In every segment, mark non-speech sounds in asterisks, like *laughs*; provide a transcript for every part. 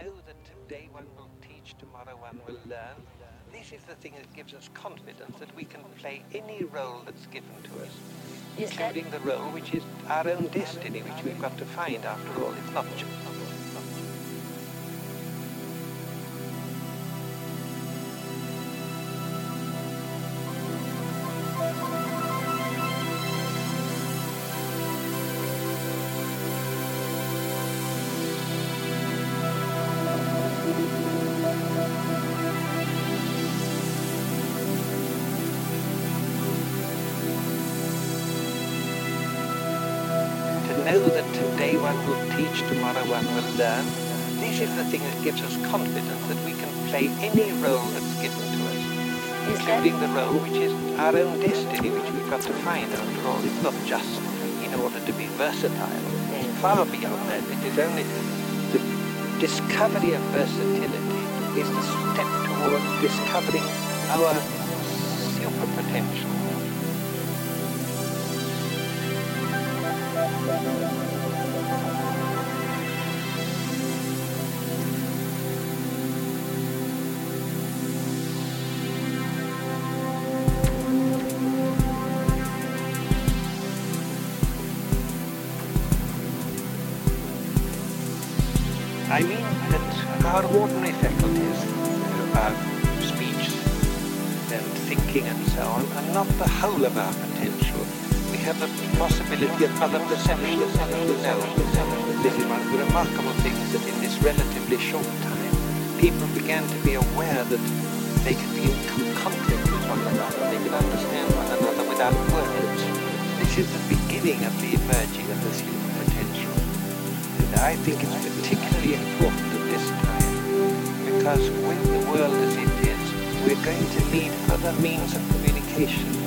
Today one will teach, tomorrow one will learn. This is the thing that gives us confidence that we can play any role that's given to us, Is that including the role which is our own destiny, which we've got to find after all. It's not just. Know that today one will teach, tomorrow one will learn. This is the thing that gives us confidence that we can play any role that's given to us, including the role which is our own destiny, which we've got to find after all. It's not just in order to be versatile. Far beyond that, it is only the discovery of versatility is the step towards discovering our super potential. I mean that our ordinary faculties, our speech and thinking and so on, are not the whole of our potential. We have the possibility of other perceptions. This is one of the remarkable things that in this relatively short time, people began to be aware that they could be in con- conflict with one another. They could understand one another without words. This is the beginning of the emerging of this human potential. And I think it's particularly because with the world as it is, we're going to need other means of communication.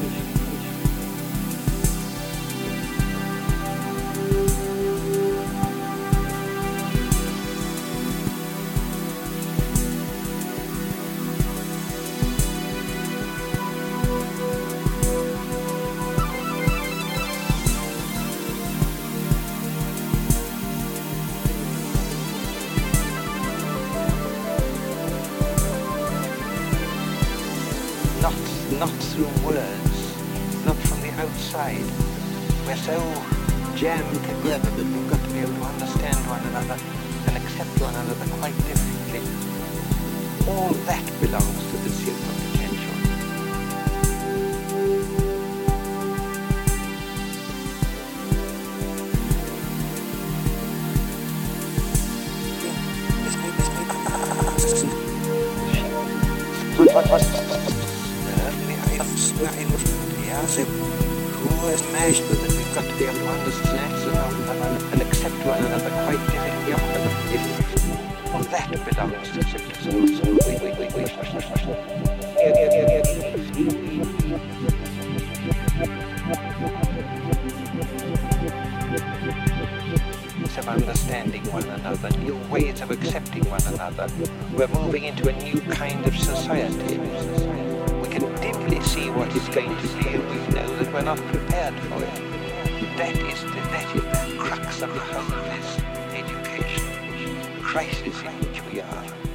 Not, not through words, not from the outside. We're so jammed together that we've got to be able to understand one another and accept one another quite differently. All that belongs to the super potential. *laughs* Who has measured that we've got to be able to understand and, accept one another quite differently? If all that belongs to civilization. So yeah. of understanding one another, new ways of accepting one another. We're moving into a new kind of society. What it's going to be, and we know that we're not prepared for it. That is the, that is the crux of the whole of this education crisis in which we are.